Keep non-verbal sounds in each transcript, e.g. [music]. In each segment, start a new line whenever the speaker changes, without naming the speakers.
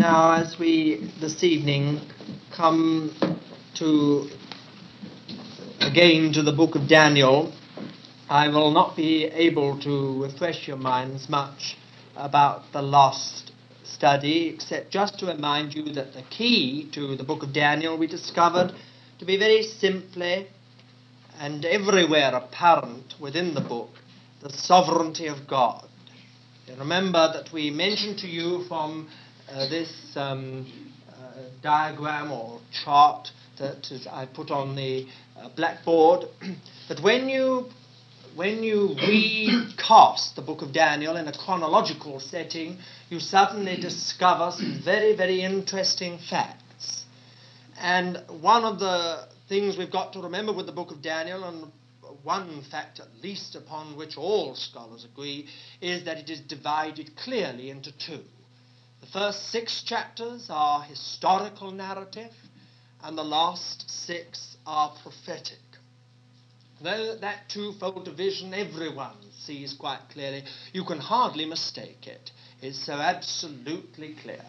Now, as we this evening come to again to the book of Daniel, I will not be able to refresh your minds much about the last study, except just to remind you that the key to the book of Daniel we discovered to be very simply and everywhere apparent within the book the sovereignty of God. Remember that we mentioned to you from uh, this um, uh, diagram or chart that I put on the uh, blackboard [clears throat] that when you when you recast [coughs] the book of Daniel in a chronological setting, you suddenly [coughs] discover some very, very interesting facts. And one of the things we've got to remember with the book of Daniel, and one fact at least upon which all scholars agree, is that it is divided clearly into two. The first six chapters are historical narrative, and the last six are prophetic. Though that twofold division everyone sees quite clearly, you can hardly mistake it. It's so absolutely clear.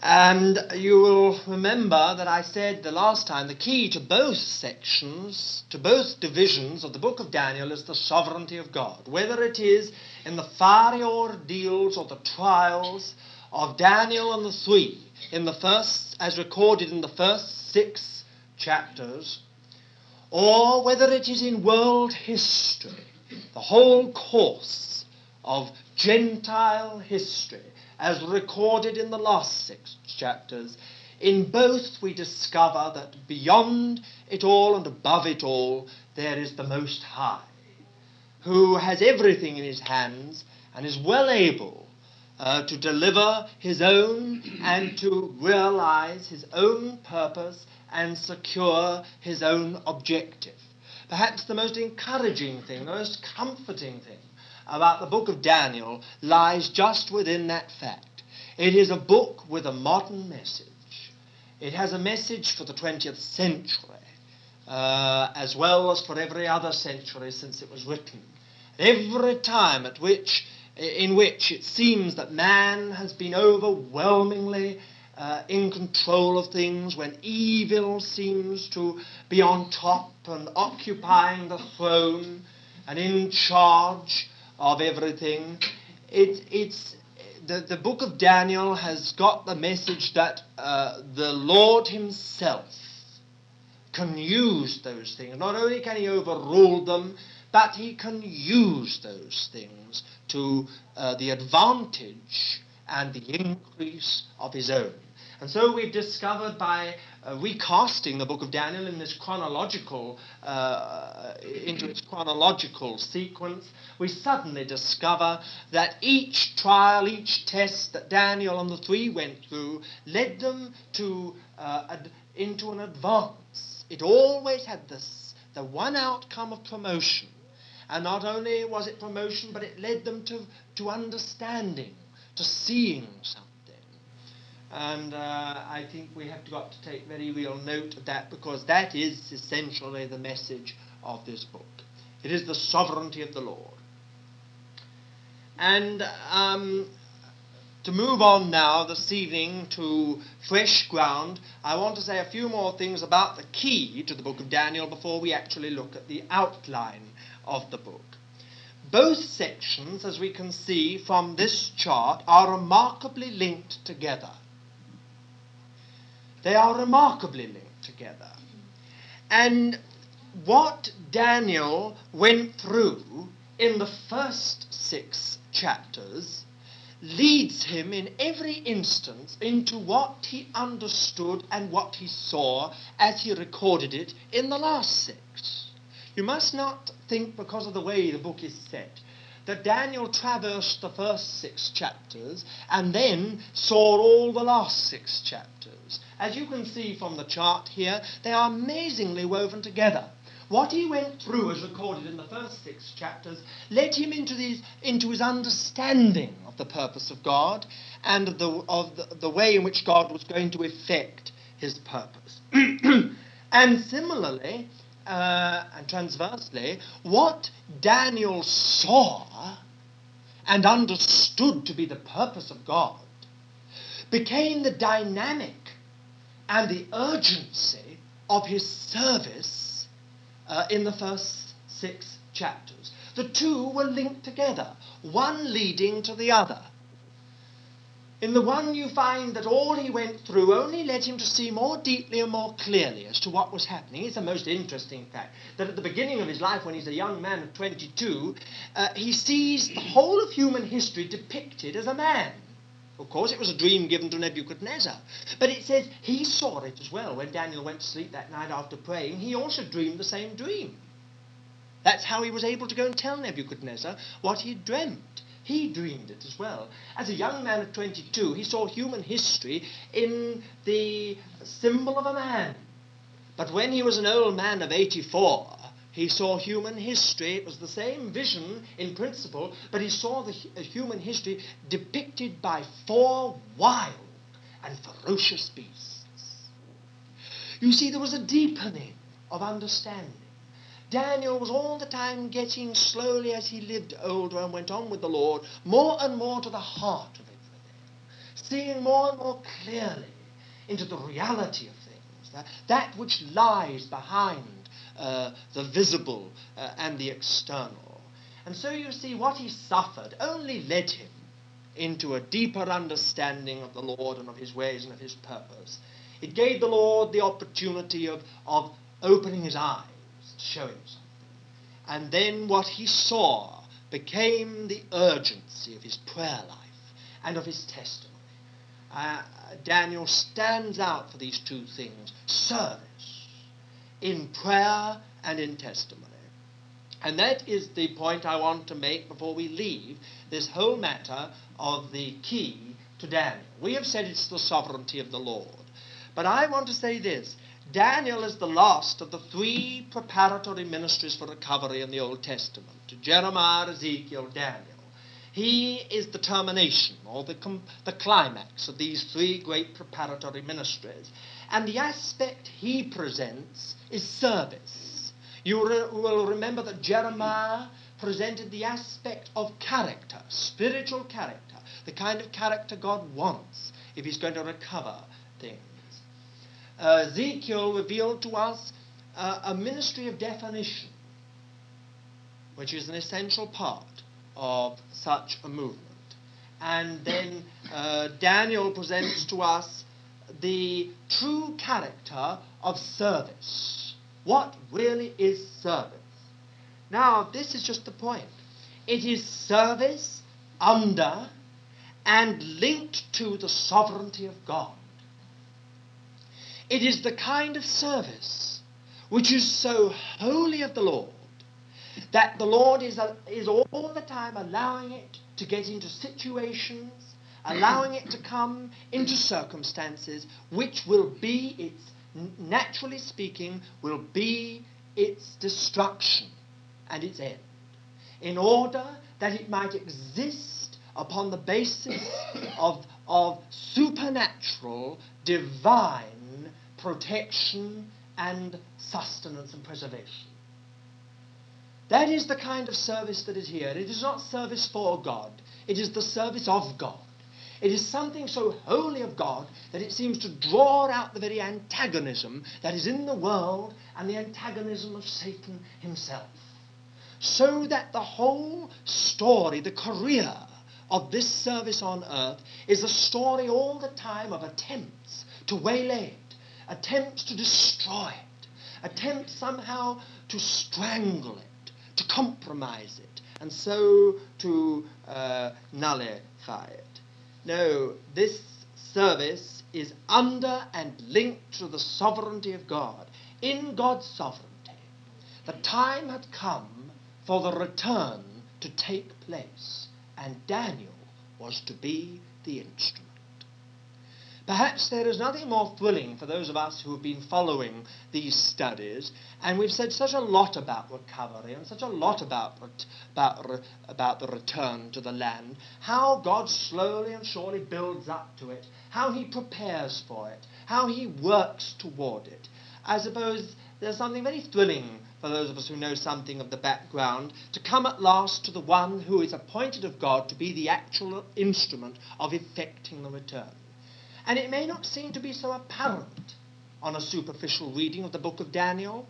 And you will remember that I said the last time the key to both sections, to both divisions of the book of Daniel is the sovereignty of God. Whether it is in the fiery ordeals or the trials of Daniel and the three, in the first, as recorded in the first six chapters, or whether it is in world history, the whole course of Gentile history, as recorded in the last six chapters, in both we discover that beyond it all and above it all, there is the Most High, who has everything in his hands and is well able uh, to deliver his own and to realize his own purpose and secure his own objective. Perhaps the most encouraging thing, the most comforting thing about the book of Daniel lies just within that fact. It is a book with a modern message. It has a message for the 20th century, uh, as well as for every other century since it was written. Every time at which, in which it seems that man has been overwhelmingly uh, in control of things, when evil seems to be on top and occupying the throne and in charge of everything. It, it's, the, the book of Daniel has got the message that uh, the Lord Himself can use those things. Not only can He overrule them, but He can use those things to uh, the advantage and the increase of His own. And so we've discovered by uh, recasting the book of Daniel in this chronological, uh, into its chronological sequence, we suddenly discover that each trial, each test that Daniel and the three went through led them to, uh, ad- into an advance. It always had this, the one outcome of promotion. And not only was it promotion, but it led them to, to understanding, to seeing something. And uh, I think we have got to take very real note of that because that is essentially the message of this book. It is the sovereignty of the Lord. And um, to move on now this evening to fresh ground, I want to say a few more things about the key to the book of Daniel before we actually look at the outline of the book. Both sections, as we can see from this chart, are remarkably linked together. They are remarkably linked together. And what Daniel went through in the first six chapters leads him in every instance into what he understood and what he saw as he recorded it in the last six. You must not think, because of the way the book is set, that Daniel traversed the first six chapters and then saw all the last six chapters. As you can see from the chart here, they are amazingly woven together. What he went through, as recorded in the first six chapters, led him into, these, into his understanding of the purpose of God and of, the, of the, the way in which God was going to effect his purpose. [clears throat] and similarly, uh, and transversely, what Daniel saw and understood to be the purpose of God became the dynamic and the urgency of his service uh, in the first six chapters. The two were linked together, one leading to the other. In the one, you find that all he went through only led him to see more deeply and more clearly as to what was happening. It's a most interesting fact that at the beginning of his life, when he's a young man of 22, uh, he sees the whole of human history depicted as a man. Of course, it was a dream given to Nebuchadnezzar. But it says he saw it as well. When Daniel went to sleep that night after praying, he also dreamed the same dream. That's how he was able to go and tell Nebuchadnezzar what he dreamt. He dreamed it as well. As a young man of 22, he saw human history in the symbol of a man. But when he was an old man of 84, he saw human history. It was the same vision in principle, but he saw the human history depicted by four wild and ferocious beasts. You see, there was a deepening of understanding. Daniel was all the time getting slowly as he lived older and went on with the Lord, more and more to the heart of everything, seeing more and more clearly into the reality of things, that, that which lies behind uh, the visible uh, and the external. And so you see, what he suffered only led him into a deeper understanding of the Lord and of his ways and of his purpose. It gave the Lord the opportunity of, of opening his eyes to show him something. And then what he saw became the urgency of his prayer life and of his testimony. Uh, Daniel stands out for these two things service in prayer and in testimony. And that is the point I want to make before we leave this whole matter of the key to Daniel. We have said it's the sovereignty of the Lord. But I want to say this Daniel is the last of the three preparatory ministries for recovery in the Old Testament Jeremiah, Ezekiel, Daniel. He is the termination or the, the climax of these three great preparatory ministries. And the aspect he presents is service. You re- will remember that Jeremiah presented the aspect of character, spiritual character, the kind of character God wants if he's going to recover things uh, Ezekiel revealed to us uh, a ministry of definition, which is an essential part of such a movement. And then uh, Daniel presents to us the true character of service. What really is service? Now, this is just the point. It is service under and linked to the sovereignty of God. It is the kind of service which is so holy of the Lord that the Lord is, is all the time allowing it to get into situations, allowing it to come into circumstances which will be its, naturally speaking, will be its destruction and its end, in order that it might exist upon the basis [coughs] of, of supernatural, divine protection and sustenance and preservation. That is the kind of service that is here. It is not service for God, it is the service of God. It is something so wholly of God that it seems to draw out the very antagonism that is in the world and the antagonism of Satan himself. So that the whole story, the career of this service on earth, is a story all the time of attempts to waylay it, attempts to destroy it, attempts somehow to strangle it, to compromise it, and so to uh, nullify it. No, this service is under and linked to the sovereignty of God. In God's sovereignty, the time had come for the return to take place, and Daniel was to be the instrument. Perhaps there is nothing more thrilling for those of us who have been following these studies, and we've said such a lot about recovery and such a lot about, about, about the return to the land, how God slowly and surely builds up to it, how he prepares for it, how he works toward it. I suppose there's something very thrilling for those of us who know something of the background to come at last to the one who is appointed of God to be the actual instrument of effecting the return. And it may not seem to be so apparent on a superficial reading of the book of Daniel,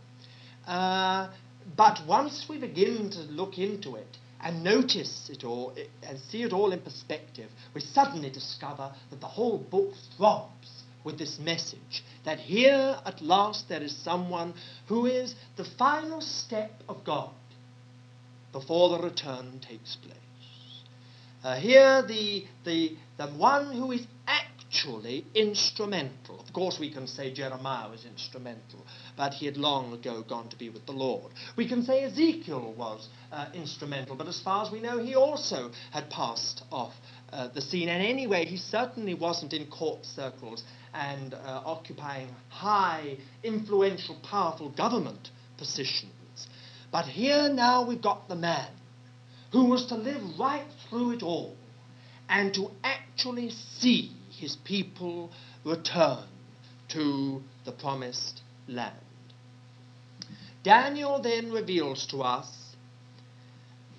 uh, but once we begin to look into it and notice it all and see it all in perspective, we suddenly discover that the whole book throbs with this message that here at last there is someone who is the final step of God before the return takes place. Uh, here, the, the, the one who is actually instrumental. Of course, we can say Jeremiah was instrumental, but he had long ago gone to be with the Lord. We can say Ezekiel was uh, instrumental, but as far as we know, he also had passed off uh, the scene. And anyway, he certainly wasn't in court circles and uh, occupying high, influential, powerful government positions. But here now we've got the man who was to live right through it all and to actually see his people return to the promised land. Daniel then reveals to us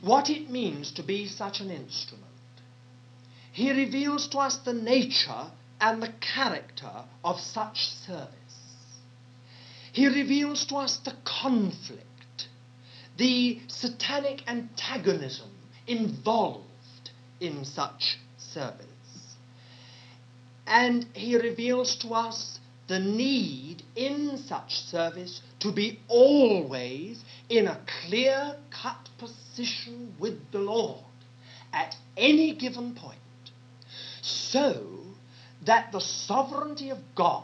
what it means to be such an instrument. He reveals to us the nature and the character of such service. He reveals to us the conflict, the satanic antagonism involved in such service. And he reveals to us the need in such service to be always in a clear cut position with the Lord at any given point, so that the sovereignty of God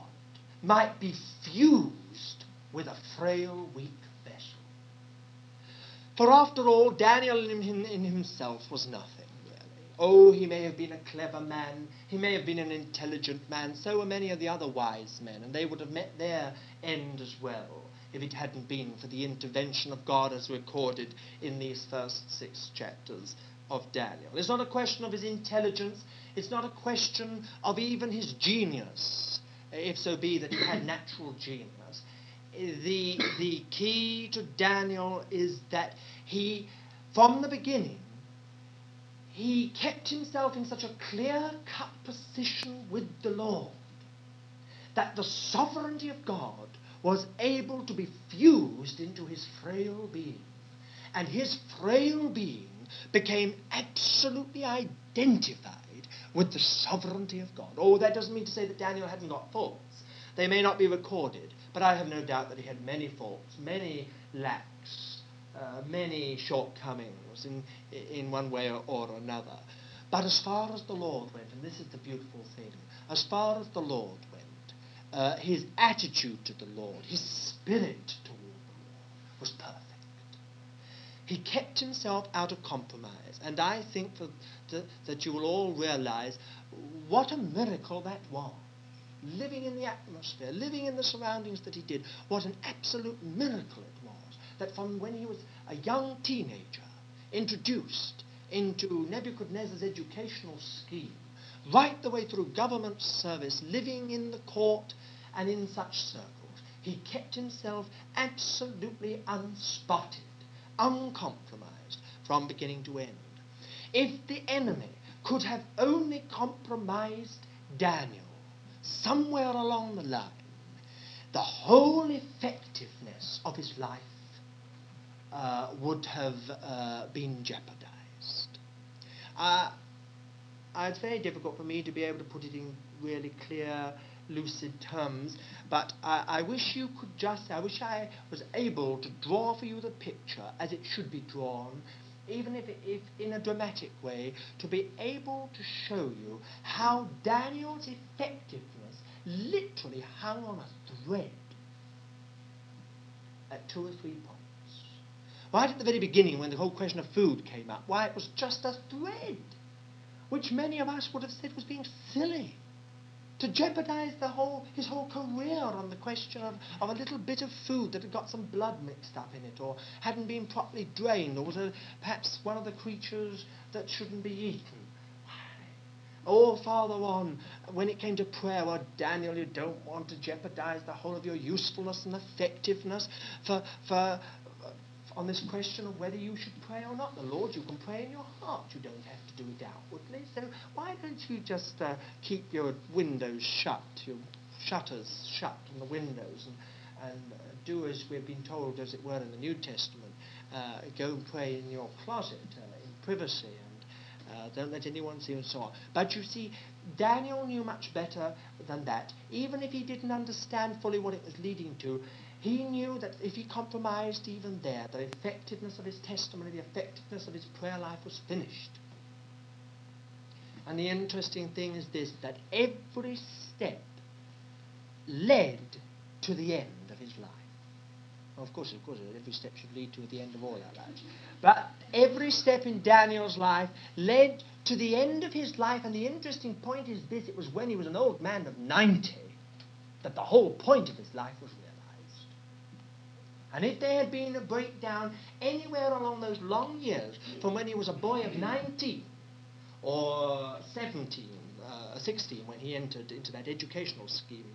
might be fused with a frail, weak vessel. For after all, Daniel in, in himself was nothing. Oh, he may have been a clever man, he may have been an intelligent man, so were many of the other wise men, and they would have met their end as well if it hadn't been for the intervention of God as recorded in these first six chapters of Daniel. It's not a question of his intelligence, it's not a question of even his genius, if so be that he had [coughs] natural genius. The, the key to Daniel is that he, from the beginning, he kept himself in such a clear cut position with the Lord that the sovereignty of God was able to be fused into his frail being. And his frail being became absolutely identified with the sovereignty of God. Oh, that doesn't mean to say that Daniel hadn't got faults. They may not be recorded, but I have no doubt that he had many faults, many lacks, uh, many shortcomings in, in one way or, or another. But as far as the Lord went, and this is the beautiful thing, as far as the Lord went, uh, his attitude to the Lord, his spirit toward the Lord was perfect. He kept himself out of compromise, and I think that, that, you will all realize what a miracle that was. Living in the atmosphere, living in the surroundings that he did, what an absolute miracle that from when he was a young teenager, introduced into Nebuchadnezzar's educational scheme, right the way through government service, living in the court and in such circles, he kept himself absolutely unspotted, uncompromised from beginning to end. If the enemy could have only compromised Daniel somewhere along the line, the whole effectiveness of his life uh, would have uh, been jeopardized. Uh, it's very difficult for me to be able to put it in really clear, lucid terms, but I, I wish you could just, I wish I was able to draw for you the picture as it should be drawn, even if, if in a dramatic way, to be able to show you how Daniel's effectiveness literally hung on a thread at two or three points. Right at the very beginning, when the whole question of food came up, why, it was just a thread, which many of us would have said was being silly. To jeopardize the whole, his whole career on the question of, of a little bit of food that had got some blood mixed up in it, or hadn't been properly drained, or was a, perhaps one of the creatures that shouldn't be eaten. Oh, farther on, when it came to prayer, well, Daniel, you don't want to jeopardize the whole of your usefulness and effectiveness for, for on this question of whether you should pray or not. The Lord, you can pray in your heart. You don't have to do it outwardly. So why don't you just uh, keep your windows shut, your shutters shut on the windows, and, and uh, do as we've been told, as it were, in the New Testament. Uh, go and pray in your closet, uh, in privacy, and uh, don't let anyone see, and so on. But you see, Daniel knew much better than that. Even if he didn't understand fully what it was leading to, he knew that if he compromised even there, the effectiveness of his testimony, the effectiveness of his prayer life was finished. And the interesting thing is this that every step led to the end of his life. Well, of course, of course, every step should lead to the end of all our lives. But every step in Daniel's life led to the end of his life. And the interesting point is this it was when he was an old man of 90 that the whole point of his life was. And if there had been a breakdown anywhere along those long years, from when he was a boy of 19 or 17, uh, 16, when he entered into that educational scheme,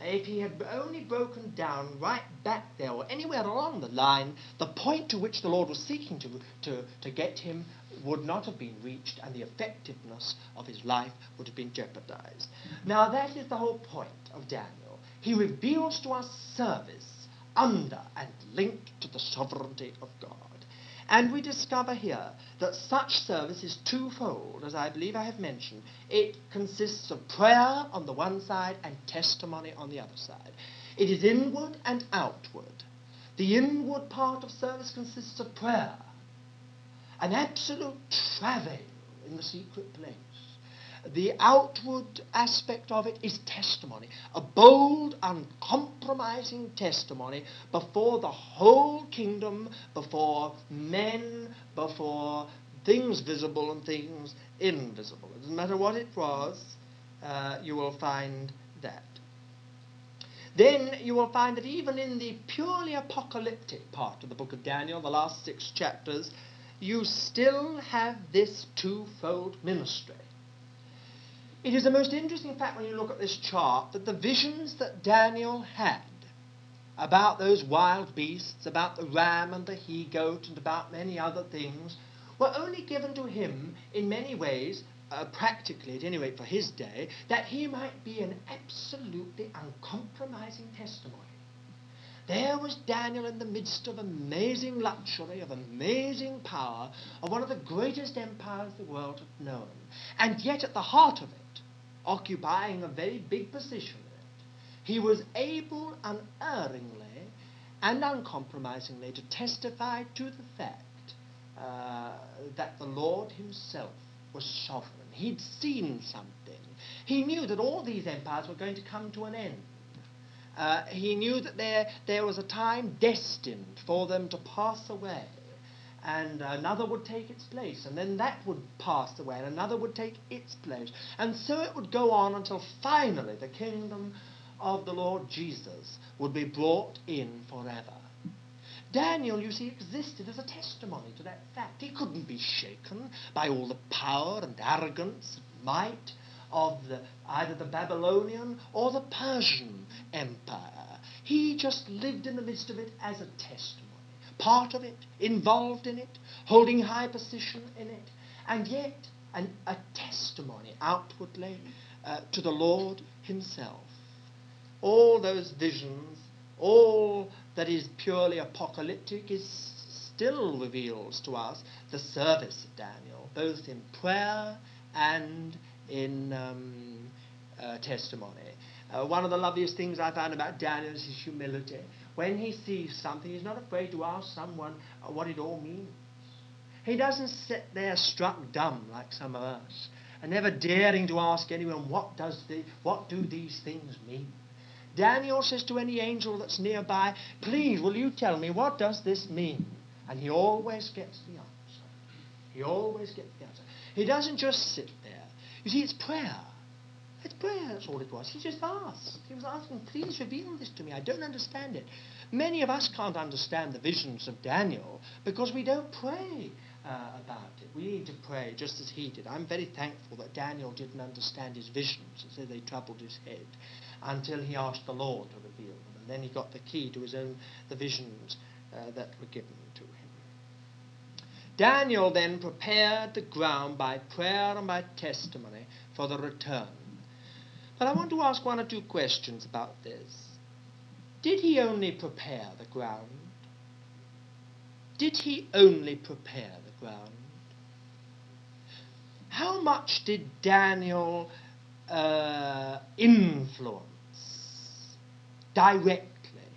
if he had only broken down right back there or anywhere along the line, the point to which the Lord was seeking to, to, to get him would not have been reached and the effectiveness of his life would have been jeopardized. Now, that is the whole point of Daniel. He reveals to us service under and linked to the sovereignty of God. And we discover here that such service is twofold, as I believe I have mentioned. It consists of prayer on the one side and testimony on the other side. It is inward and outward. The inward part of service consists of prayer, an absolute travail in the secret place the outward aspect of it is testimony, a bold, uncompromising testimony before the whole kingdom, before men, before things visible and things invisible. It doesn't matter what it was, uh, you will find that. Then you will find that even in the purely apocalyptic part of the book of Daniel, the last six chapters, you still have this twofold ministry. It is a most interesting fact when you look at this chart that the visions that Daniel had about those wild beasts, about the ram and the he goat, and about many other things, were only given to him in many ways, uh, practically at any rate for his day, that he might be an absolutely uncompromising testimony. There was Daniel in the midst of amazing luxury, of amazing power, of one of the greatest empires the world had known. And yet at the heart of it, occupying a very big position he was able unerringly and uncompromisingly to testify to the fact uh, that the Lord himself was sovereign. He'd seen something. He knew that all these empires were going to come to an end. Uh, he knew that there, there was a time destined for them to pass away and another would take its place, and then that would pass away, and another would take its place. And so it would go on until finally the kingdom of the Lord Jesus would be brought in forever. Daniel, you see, existed as a testimony to that fact. He couldn't be shaken by all the power and arrogance and might of the, either the Babylonian or the Persian Empire. He just lived in the midst of it as a testimony part of it, involved in it, holding high position in it, and yet an, a testimony outwardly uh, to the Lord Himself. All those visions, all that is purely apocalyptic, is still reveals to us the service of Daniel, both in prayer and in um, uh, testimony. Uh, one of the loveliest things I found about Daniel is his humility. When he sees something, he's not afraid to ask someone uh, what it all means. He doesn't sit there struck dumb like some of us, and never daring to ask anyone, what, does the, what do these things mean? Daniel says to any angel that's nearby, please, will you tell me, what does this mean? And he always gets the answer. He always gets the answer. He doesn't just sit there. You see, it's prayer. It's prayer, that's all it was. He just asked. He was asking, please reveal this to me. I don't understand it. Many of us can't understand the visions of Daniel because we don't pray uh, about it. We need to pray just as he did. I'm very thankful that Daniel didn't understand his visions, so they troubled his head, until he asked the Lord to reveal them. And then he got the key to his own, the visions uh, that were given to him. Daniel then prepared the ground by prayer and by testimony for the return. But I want to ask one or two questions about this. Did he only prepare the ground? Did he only prepare the ground? How much did Daniel uh, influence directly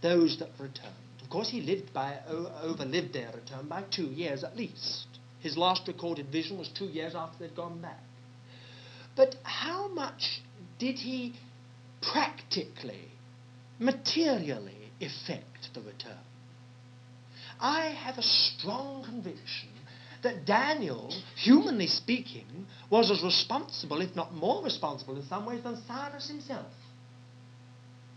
those that returned? Of course, he lived by, overlived their return by two years at least. His last recorded vision was two years after they'd gone back. But how much did he practically, materially effect the return? I have a strong conviction that Daniel, humanly speaking, was as responsible, if not more responsible in some ways, than Cyrus himself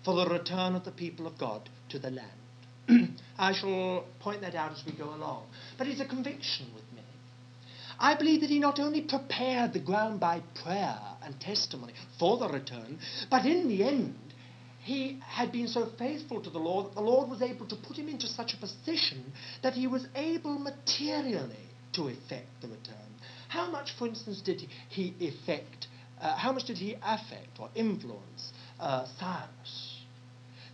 for the return of the people of God to the land. [clears throat] I shall point that out as we go along. But it's a conviction with me. I believe that he not only prepared the ground by prayer and testimony for the return, but in the end, he had been so faithful to the Lord that the Lord was able to put him into such a position that he was able materially to effect the return. How much, for instance, did he effect, uh, how much did he affect or influence uh, Cyrus?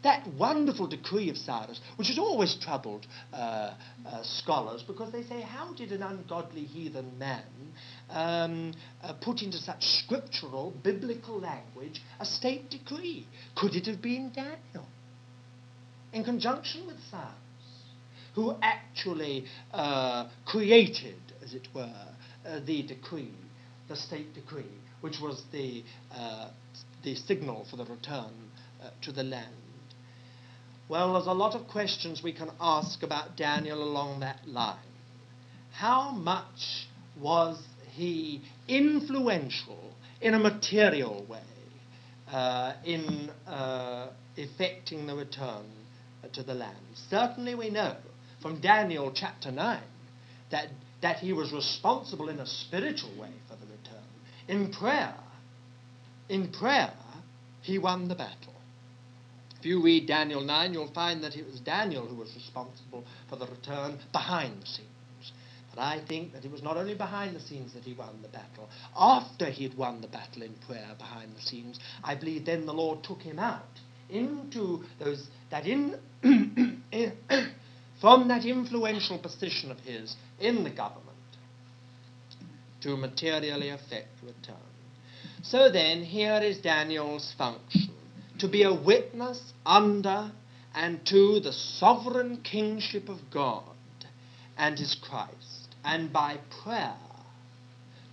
That wonderful decree of Cyrus, which has always troubled uh, uh, scholars because they say, how did an ungodly heathen man um, uh, put into such scriptural, biblical language a state decree? Could it have been Daniel? In conjunction with Cyrus, who actually uh, created, as it were, uh, the decree, the state decree, which was the, uh, the signal for the return to the land. Well, there's a lot of questions we can ask about Daniel along that line. How much was he influential in a material way uh, in uh, effecting the return to the land? Certainly, we know from Daniel chapter 9 that, that he was responsible in a spiritual way for the return. In prayer, in prayer, he won the battle. If you read Daniel 9, you'll find that it was Daniel who was responsible for the return behind the scenes. But I think that it was not only behind the scenes that he won the battle. After he had won the battle in prayer behind the scenes, I believe then the Lord took him out into those that in [coughs] from that influential position of his in the government to materially effect return. So then, here is Daniel's function to be a witness under and to the sovereign kingship of God and his Christ, and by prayer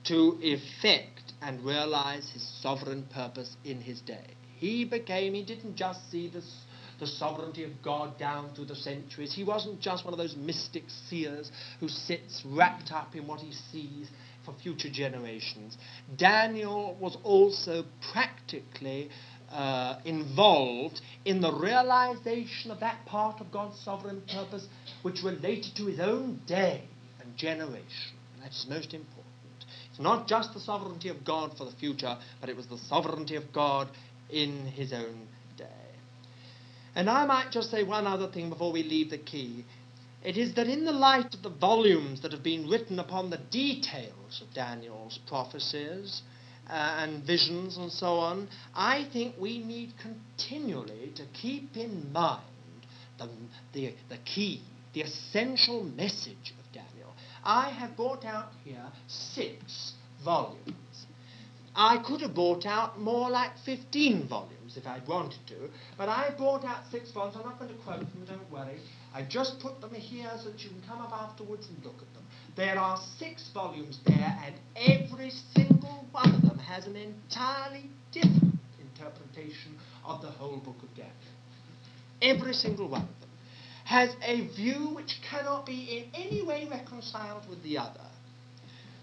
to effect and realize his sovereign purpose in his day. He became, he didn't just see this, the sovereignty of God down through the centuries. He wasn't just one of those mystic seers who sits wrapped up in what he sees for future generations. Daniel was also practically uh, involved in the realization of that part of God's sovereign purpose which related to his own day and generation. That's most important. It's not just the sovereignty of God for the future, but it was the sovereignty of God in his own day. And I might just say one other thing before we leave the key. It is that in the light of the volumes that have been written upon the details of Daniel's prophecies, uh, and visions and so on, I think we need continually to keep in mind the, the, the key, the essential message of Daniel. I have brought out here six volumes. I could have brought out more like 15 volumes if I'd wanted to, but I brought out six volumes. I'm not going to quote them, don't worry. I just put them here so that you can come up afterwards and look at them. There are six volumes there, and every single one of them has an entirely different interpretation of the whole book of Daniel. Every single one of them has a view which cannot be in any way reconciled with the other.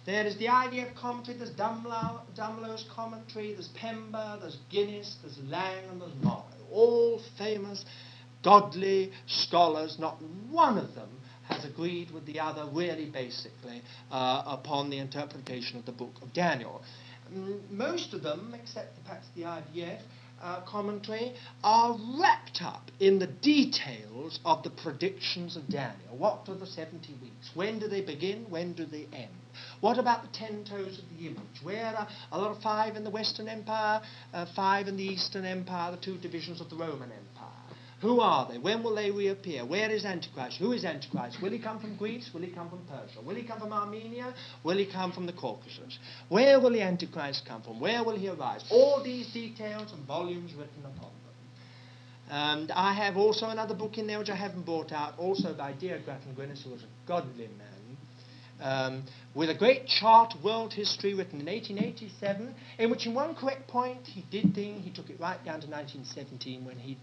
There is the idea of commentary, there's Dummelow, Dummelow's commentary, there's Pember, there's Guinness, there's Lang, and there's Morrow. All famous, godly scholars, not one of them has agreed with the other, really basically, uh, upon the interpretation of the book of Daniel. Most of them, except perhaps the IDF, uh, commentary are wrapped up in the details of the predictions of Daniel. What are the 70 weeks? When do they begin? When do they end? What about the ten toes of the image? Where are a lot of five in the Western Empire, uh, five in the Eastern Empire, the two divisions of the Roman Empire? Who are they? When will they reappear? Where is Antichrist? Who is Antichrist? Will he come from Greece? Will he come from Persia? Will he come from Armenia? Will he come from the Caucasus? Where will the Antichrist come from? Where will he arise? All these details and volumes written upon them. And I have also another book in there which I haven't brought out, also by dear Grattan Guinness, who was a godly man um, with a great chart world history written in 1887, in which in one correct point he did thing, he took it right down to 1917 when he,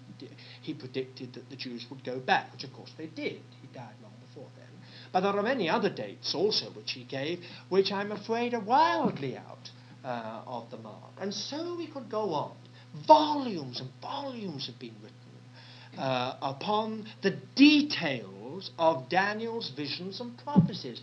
he predicted that the Jews would go back, which of course they did. He died long before then. But there are many other dates also which he gave, which I'm afraid are wildly out uh, of the mark. And so we could go on. Volumes and volumes have been written uh, upon the details of Daniel's visions and prophecies.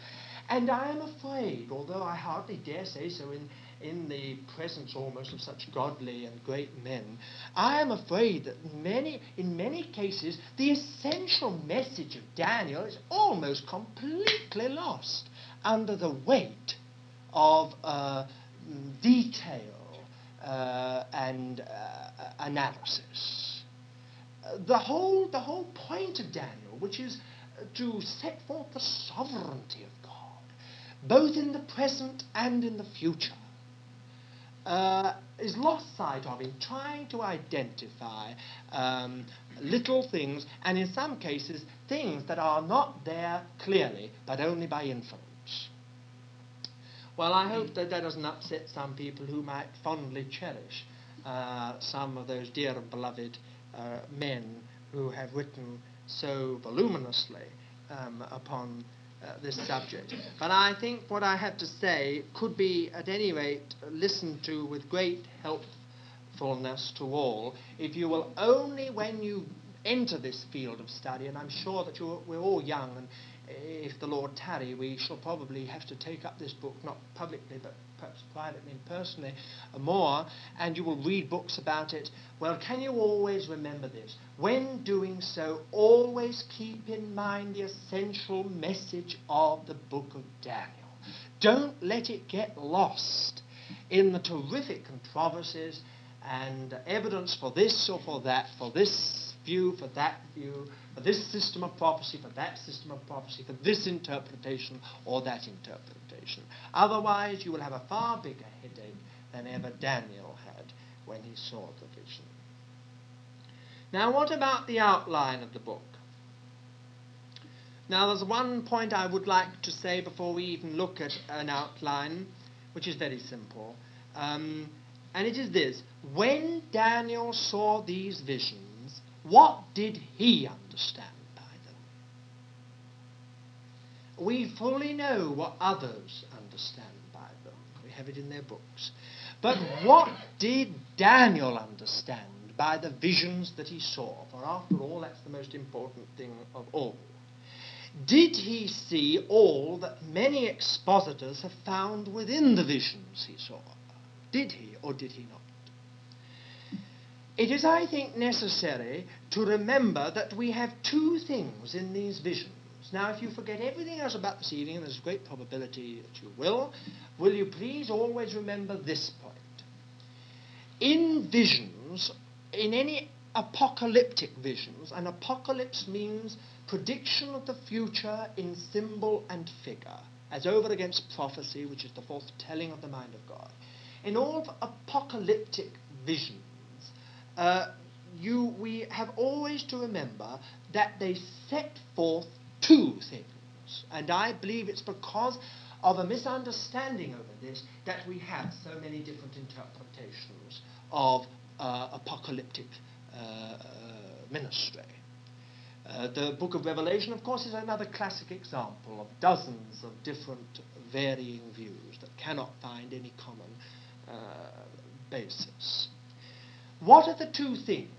And I am afraid, although I hardly dare say so in, in the presence almost of such godly and great men, I am afraid that many, in many cases the essential message of Daniel is almost completely lost under the weight of uh, detail uh, and uh, analysis. the, whole, the whole point of Daniel, which is to set forth the sovereignty of both in the present and in the future, uh, is lost sight of in trying to identify um, little things, and in some cases, things that are not there clearly, but only by inference. Well, I hope that that doesn't upset some people who might fondly cherish uh, some of those dear and beloved uh, men who have written so voluminously um, upon uh, this subject. But I think what I have to say could be, at any rate, listened to with great helpfulness to all if you will only, when you enter this field of study, and I'm sure that we're all young and if the Lord tarry, we shall probably have to take up this book, not publicly, but perhaps privately and personally, uh, more, and you will read books about it. Well, can you always remember this? When doing so, always keep in mind the essential message of the book of Daniel. Don't let it get lost in the terrific controversies and evidence for this or for that, for this view, for that view for this system of prophecy, for that system of prophecy, for this interpretation or that interpretation. Otherwise, you will have a far bigger headache than ever Daniel had when he saw the vision. Now, what about the outline of the book? Now, there's one point I would like to say before we even look at an outline, which is very simple. Um, and it is this when Daniel saw these visions, what did he understand? We fully know what others understand by them. We have it in their books. But what did Daniel understand by the visions that he saw? For after all, that's the most important thing of all. Did he see all that many expositors have found within the visions he saw? Did he or did he not? It is, I think, necessary to remember that we have two things in these visions. Now, if you forget everything else about this evening, and there's a great probability that you will, will you please always remember this point? In visions, in any apocalyptic visions, an apocalypse means prediction of the future in symbol and figure, as over against prophecy, which is the foretelling of the mind of God. In all apocalyptic visions, uh, you, we have always to remember that they set forth two things. And I believe it's because of a misunderstanding over this that we have so many different interpretations of uh, apocalyptic uh, uh ministry. Uh, the book of Revelation, of course, is another classic example of dozens of different varying views that cannot find any common uh, basis. What are the two things?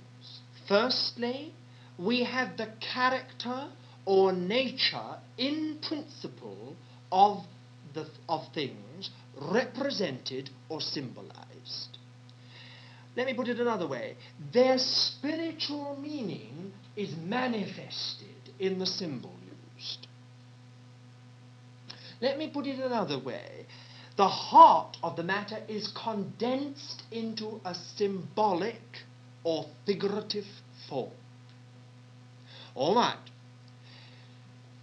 Firstly, we have the character or nature in principle of, the, of things represented or symbolized. let me put it another way. Their spiritual meaning is manifested in the symbol used. Let me put it another way. The heart of the matter is condensed into a symbolic or figurative form. All right.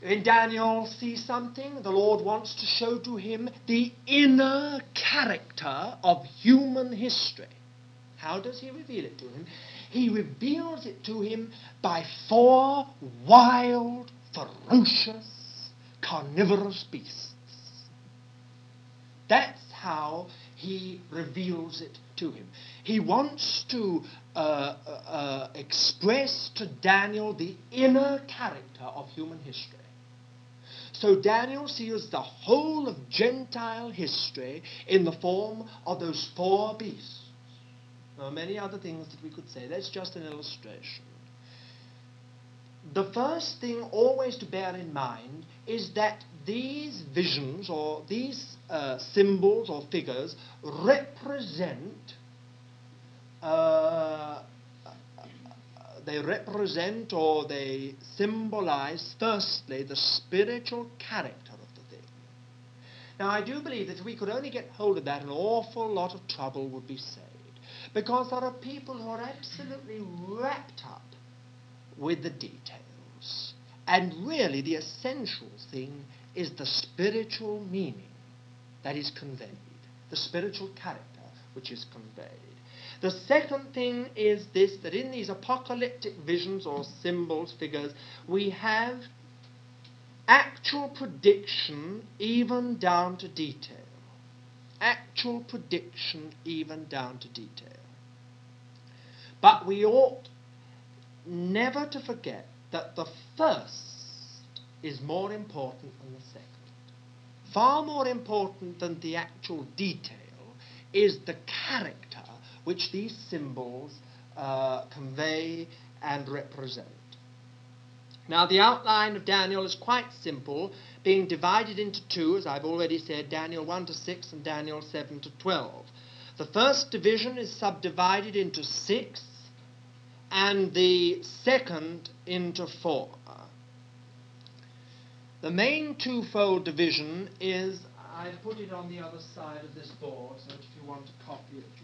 When Daniel sees something, the Lord wants to show to him the inner character of human history. How does he reveal it to him? He reveals it to him by four wild, ferocious, carnivorous beasts. That's how he reveals it to him. He wants to uh, uh, uh, express to Daniel the inner character of human history. So Daniel sees the whole of Gentile history in the form of those four beasts. There are many other things that we could say. That's just an illustration. The first thing always to bear in mind is that these visions or these uh, symbols or figures represent uh, they represent or they symbolize firstly the spiritual character of the thing. Now I do believe that if we could only get hold of that an awful lot of trouble would be saved. Because there are people who are absolutely wrapped up with the details. And really the essential thing is the spiritual meaning that is conveyed, the spiritual character which is conveyed. The second thing is this that in these apocalyptic visions or symbols, figures, we have actual prediction even down to detail. Actual prediction even down to detail. But we ought never to forget that the first is more important than the second. Far more important than the actual detail is the character which these symbols uh, convey and represent. Now, the outline of Daniel is quite simple, being divided into two, as I've already said, Daniel 1 to 6 and Daniel 7 to 12. The first division is subdivided into six, and the second into four. The main twofold division is, I put it on the other side of this board, so if you want to copy it.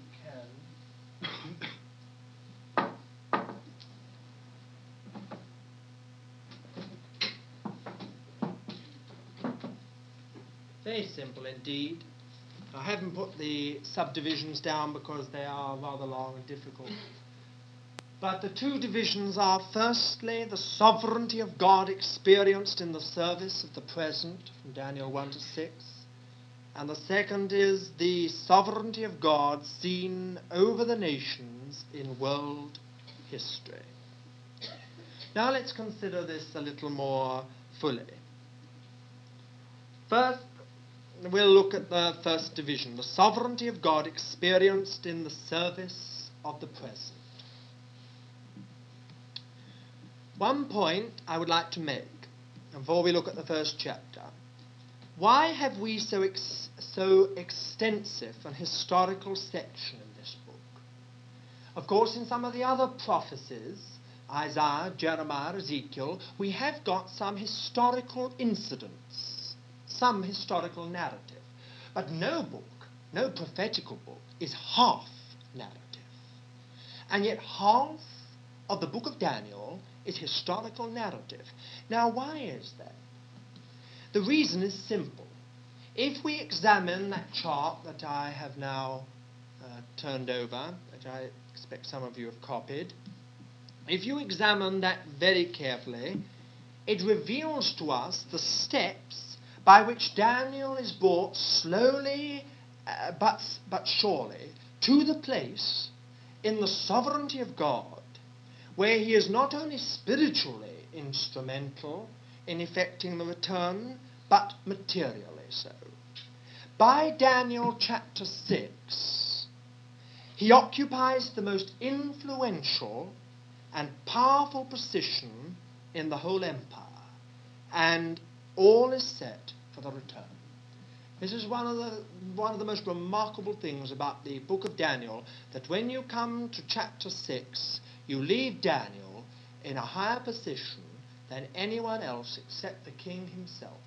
Very simple indeed. I haven't put the subdivisions down because they are rather long and difficult. But the two divisions are firstly the sovereignty of God experienced in the service of the present, from Daniel 1 to 6. And the second is the sovereignty of God seen over the nations in world history. Now let's consider this a little more fully. First, we'll look at the first division the sovereignty of God experienced in the service of the present. One point I would like to make before we look at the first chapter. Why have we so, ex- so extensive an historical section in this book? Of course, in some of the other prophecies, Isaiah, Jeremiah, Ezekiel, we have got some historical incidents, some historical narrative. But no book, no prophetical book, is half narrative. And yet half of the book of Daniel is historical narrative. Now, why is that? The reason is simple. If we examine that chart that I have now uh, turned over, which I expect some of you have copied, if you examine that very carefully, it reveals to us the steps by which Daniel is brought slowly uh, but, but surely to the place in the sovereignty of God where he is not only spiritually instrumental in effecting the return, but materially so. By Daniel chapter 6, he occupies the most influential and powerful position in the whole empire, and all is set for the return. This is one of the one of the most remarkable things about the book of Daniel that when you come to chapter 6 you leave Daniel in a higher position than anyone else except the king himself.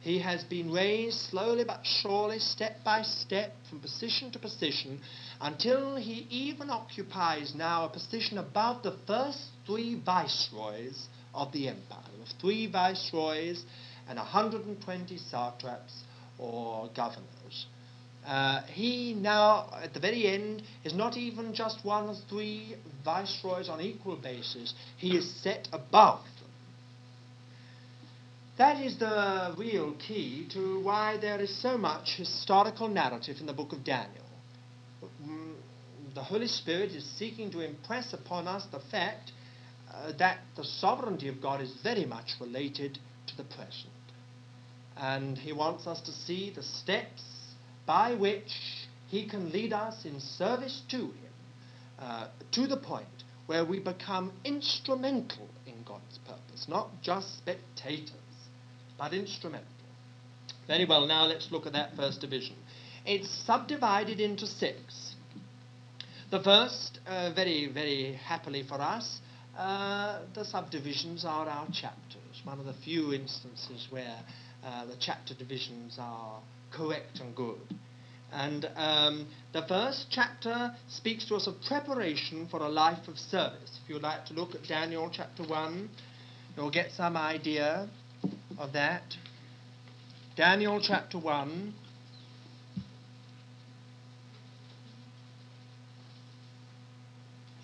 He has been raised slowly but surely, step by step, from position to position, until he even occupies now a position above the first three viceroys of the empire. Of three viceroys and 120 satraps or governors. Uh, he now, at the very end, is not even just one of three viceroys on equal basis. He is set above. That is the real key to why there is so much historical narrative in the book of Daniel. Mm, the Holy Spirit is seeking to impress upon us the fact uh, that the sovereignty of God is very much related to the present. And he wants us to see the steps by which he can lead us in service to him uh, to the point where we become instrumental in God's purpose, not just spectators, but instrumental. Very well, now let's look at that first division. It's subdivided into six. The first, uh, very, very happily for us, uh, the subdivisions are our chapters, one of the few instances where uh, the chapter divisions are correct and good. And um, the first chapter speaks to us of preparation for a life of service. If you'd like to look at Daniel chapter 1, you'll get some idea of that. Daniel chapter 1.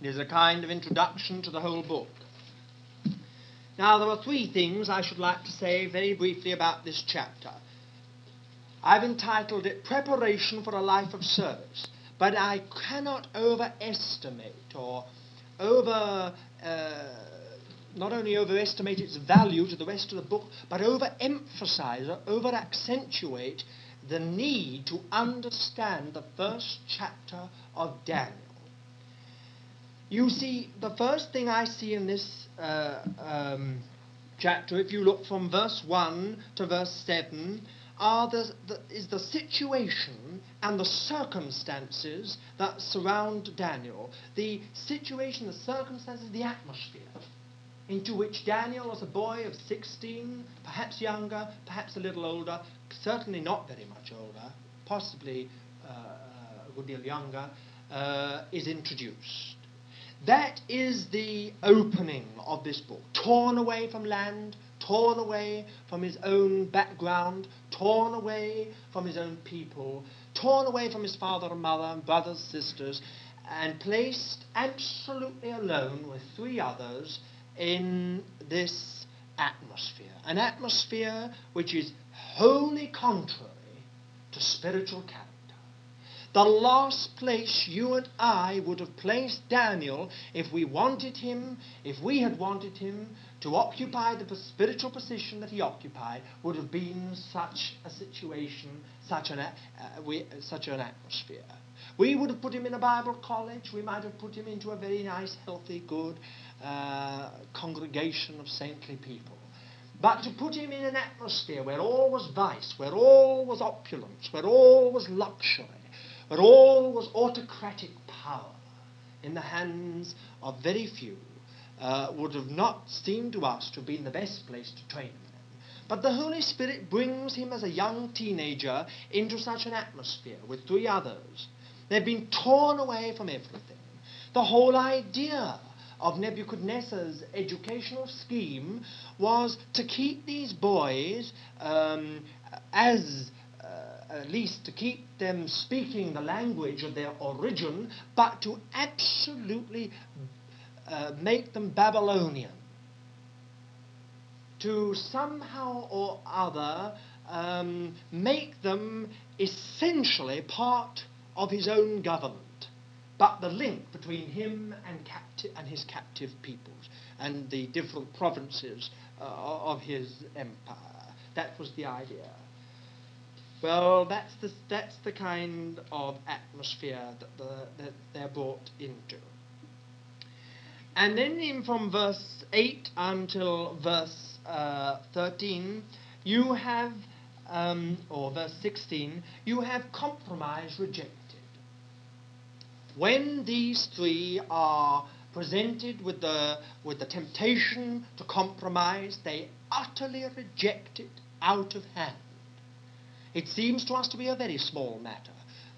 It is a kind of introduction to the whole book. Now, there are three things I should like to say very briefly about this chapter. I've entitled it Preparation for a Life of Service, but I cannot overestimate or over, uh, not only overestimate its value to the rest of the book, but overemphasize or over accentuate the need to understand the first chapter of Daniel. You see, the first thing I see in this uh, um, chapter, if you look from verse 1 to verse 7, are the, the, is the situation and the circumstances that surround Daniel. The situation, the circumstances, the atmosphere into which Daniel, as a boy of 16, perhaps younger, perhaps a little older, certainly not very much older, possibly uh, a good deal younger, uh, is introduced. That is the opening of this book. Torn away from land, torn away from his own background, torn away from his own people, torn away from his father and mother and brothers, sisters, and placed absolutely alone with three others in this atmosphere. An atmosphere which is wholly contrary to spiritual character the last place you and I would have placed Daniel if we wanted him, if we had wanted him to occupy the spiritual position that he occupied, would have been such a situation, such an, uh, we, such an atmosphere. We would have put him in a Bible college. We might have put him into a very nice, healthy, good uh, congregation of saintly people. But to put him in an atmosphere where all was vice, where all was opulence, where all was luxury, where all was autocratic power in the hands of very few, uh, would have not seemed to us to have been the best place to train him. But the Holy Spirit brings him as a young teenager into such an atmosphere with three others. They've been torn away from everything. The whole idea of Nebuchadnezzar's educational scheme was to keep these boys um, as at least to keep them speaking the language of their origin, but to absolutely uh, make them Babylonian. To somehow or other um, make them essentially part of his own government, but the link between him and, and his captive peoples and the different provinces uh, of his empire. That was the idea. Well, that's the, that's the kind of atmosphere that, the, that they're brought into. And then in from verse 8 until verse uh, 13, you have um, or verse 16, you have compromise rejected. When these three are presented with the, with the temptation to compromise, they utterly reject it out of hand. It seems to us to be a very small matter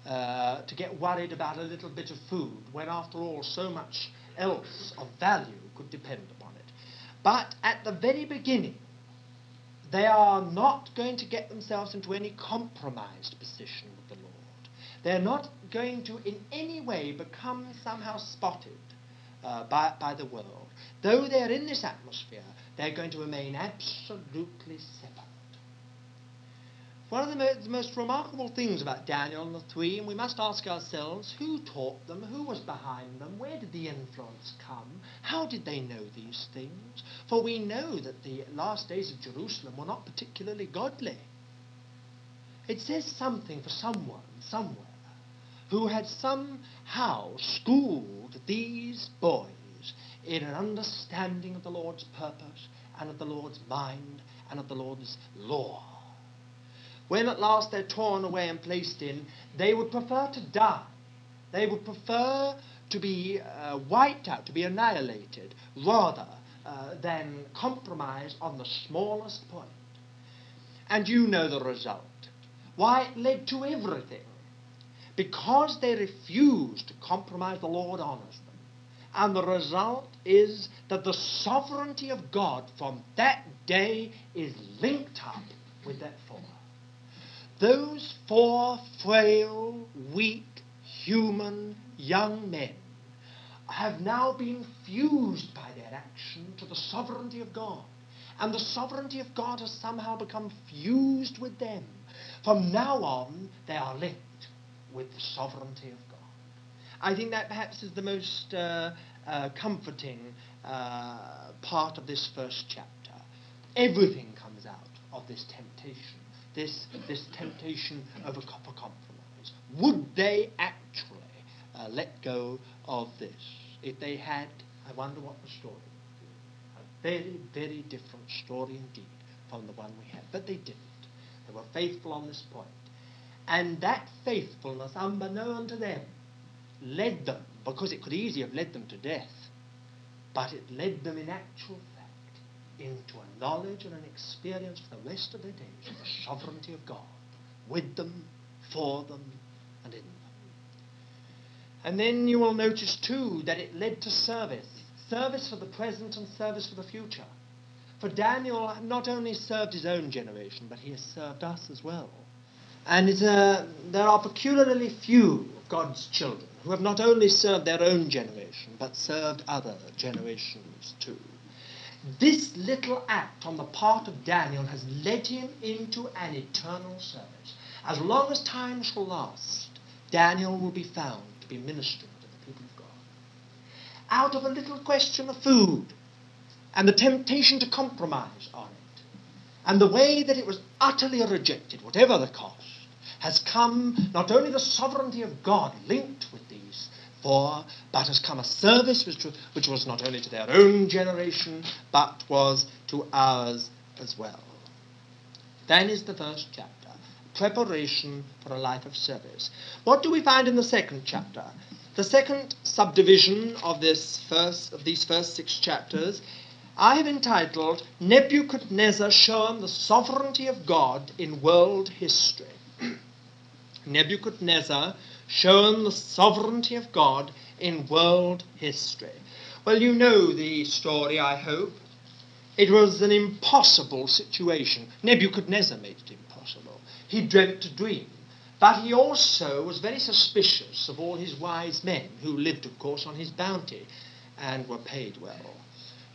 uh, to get worried about a little bit of food when, after all, so much else of value could depend upon it. But at the very beginning, they are not going to get themselves into any compromised position with the Lord. They're not going to in any way become somehow spotted uh, by, by the world. Though they're in this atmosphere, they're going to remain absolutely separate. One of the, mo- the, most remarkable things about Daniel and the three, and we must ask ourselves, who taught them? Who was behind them? Where did the influence come? How did they know these things? For we know that the last days of Jerusalem were not particularly godly. It says something for someone, somewhere, who had somehow schooled these boys in an understanding of the Lord's purpose and of the Lord's mind and of the Lord's law. When at last they're torn away and placed in, they would prefer to die. They would prefer to be uh, wiped out, to be annihilated, rather uh, than compromise on the smallest point. And you know the result. Why, it led to everything. Because they refused to compromise, the Lord honors them. And the result is that the sovereignty of God from that day is linked up with that four. Those four frail, weak, human young men have now been fused by their action to the sovereignty of God. And the sovereignty of God has somehow become fused with them. From now on, they are linked with the sovereignty of God. I think that perhaps is the most uh, uh, comforting uh, part of this first chapter. Everything comes out of this temptation this, this temptation of a copper compromise? Would they actually uh, let go of this? If they had, I wonder what the story would be. A very, very different story indeed from the one we had. But they didn't. They were faithful on this point. And that faithfulness, unbeknown to them, led them, because it could easily have led them to death, but it led them in actual fact into a knowledge and an experience for the rest of their days of the sovereignty of God, with them, for them, and in them. And then you will notice too that it led to service service for the present and service for the future. For Daniel not only served his own generation, but he has served us as well. And uh, there are peculiarly few of God's children who have not only served their own generation, but served other generations too. This little act on the part of Daniel has led him into an eternal service. As long as time shall last, Daniel will be found to be ministering to the people of God. Out of a little question of food and the temptation to compromise on it, and the way that it was utterly rejected, whatever the cost, has come not only the sovereignty of God linked with these four, but has come a service which, which was not only to their own generation, but was to ours as well. Then is the first chapter preparation for a life of service. What do we find in the second chapter? The second subdivision of this first of these first six chapters I have entitled Nebuchadnezzar shown the sovereignty of God in world history. Nebuchadnezzar shown the sovereignty of God in world history. Well, you know the story, I hope. It was an impossible situation. Nebuchadnezzar made it impossible. He dreamt a dream. But he also was very suspicious of all his wise men, who lived, of course, on his bounty and were paid well.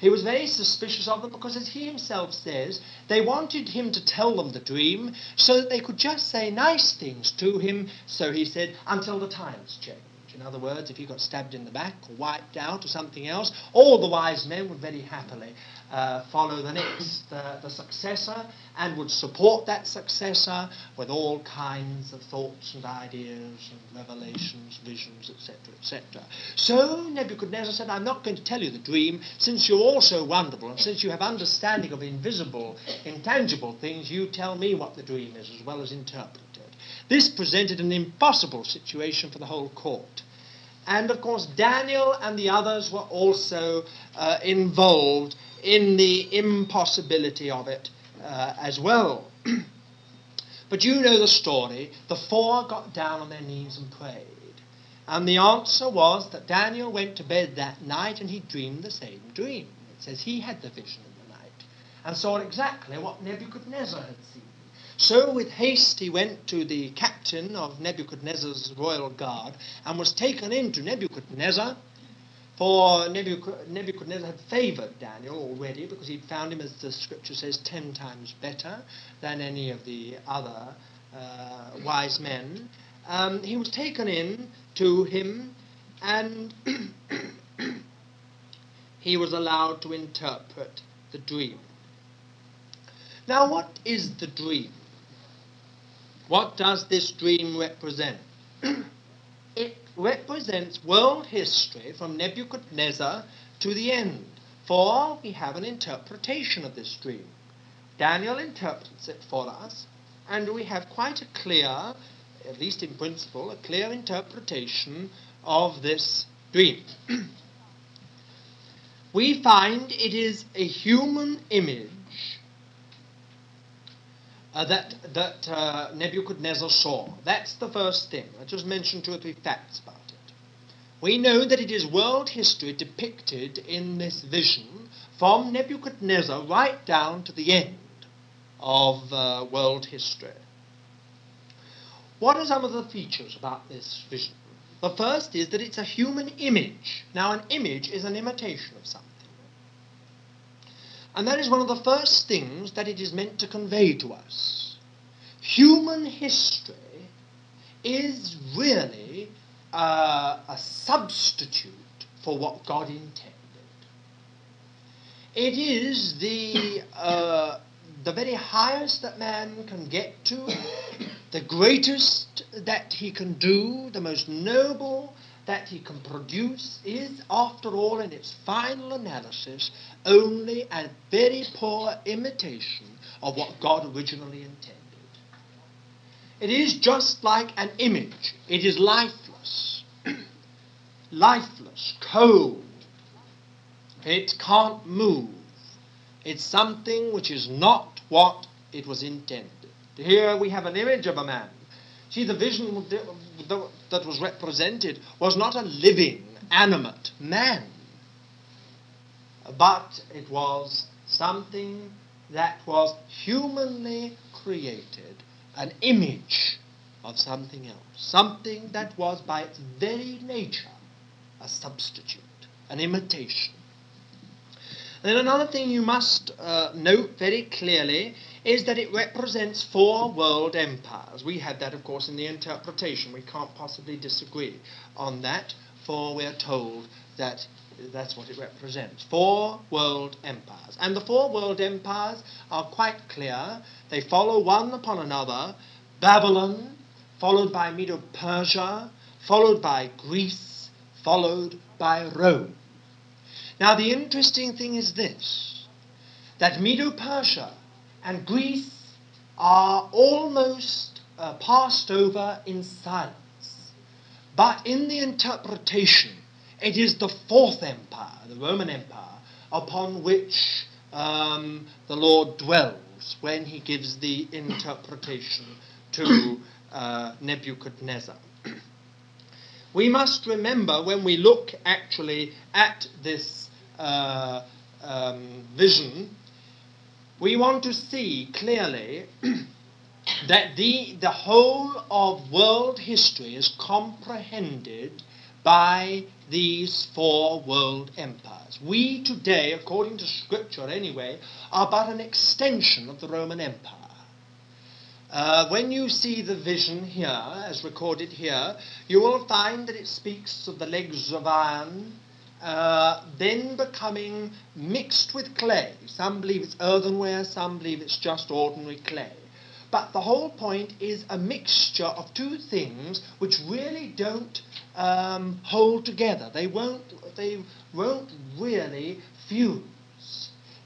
He was very suspicious of them because, as he himself says, they wanted him to tell them the dream so that they could just say nice things to him, so he said, until the times change. In other words, if he got stabbed in the back or wiped out or something else, all the wise men would very happily uh, follow the next, uh, the successor, and would support that successor with all kinds of thoughts and ideas and revelations, visions, etc., etc. So Nebuchadnezzar said, I'm not going to tell you the dream, since you're all so wonderful, and since you have understanding of invisible, intangible things, you tell me what the dream is as well as interpret. This presented an impossible situation for the whole court. And of course, Daniel and the others were also uh, involved in the impossibility of it uh, as well. [clears throat] but you know the story. The four got down on their knees and prayed. And the answer was that Daniel went to bed that night and he dreamed the same dream. It says he had the vision in the night and saw exactly what Nebuchadnezzar had seen. So with haste he went to the captain of Nebuchadnezzar's royal guard and was taken in to Nebuchadnezzar for Nebuchadnezzar had favored Daniel already because he'd found him, as the scripture says, ten times better than any of the other uh, wise men. Um, he was taken in to him and [clears throat] he was allowed to interpret the dream. Now, what is the dream? What does this dream represent? [clears throat] it represents world history from Nebuchadnezzar to the end, for we have an interpretation of this dream. Daniel interprets it for us, and we have quite a clear, at least in principle, a clear interpretation of this dream. [clears throat] we find it is a human image uh, that, that uh, Nebuchadnezzar saw. That's the first thing. I just mentioned two or three facts about it. We know that it is world history depicted in this vision from Nebuchadnezzar right down to the end of uh, world history. What are some of the features about this vision? The first is that it's a human image. Now, an image is an imitation of something. And that is one of the first things that it is meant to convey to us. Human history is really uh, a substitute for what God intended. It is the, uh, the very highest that man can get to, the greatest that he can do, the most noble that he can produce is, after all, in its final analysis, only a very poor imitation of what God originally intended. It is just like an image, it is lifeless, [clears throat] lifeless, cold. It can't move. It's something which is not what it was intended. Here we have an image of a man See, the vision that was represented was not a living, animate man, but it was something that was humanly created, an image of something else, something that was by its very nature a substitute, an imitation. Then another thing you must uh, note very clearly is that it represents four world empires. We had that, of course, in the interpretation. We can't possibly disagree on that, for we're told that that's what it represents. Four world empires. And the four world empires are quite clear. They follow one upon another Babylon, followed by Medo Persia, followed by Greece, followed by Rome. Now, the interesting thing is this that Medo Persia and Greece are almost uh, passed over in silence. But in the interpretation, it is the fourth empire, the Roman Empire, upon which um, the Lord dwells when he gives the interpretation to uh, Nebuchadnezzar. [clears throat] we must remember when we look actually at this uh, um, vision we want to see clearly [clears throat] that the, the whole of world history is comprehended by these four world empires. We today, according to Scripture anyway, are but an extension of the Roman Empire. Uh, when you see the vision here, as recorded here, you will find that it speaks of the legs of iron uh, then becoming mixed with clay. Some believe it's earthenware, some believe it's just ordinary clay. But the whole point is a mixture of two things which really don't um, hold together. They won't, they won't really fuse.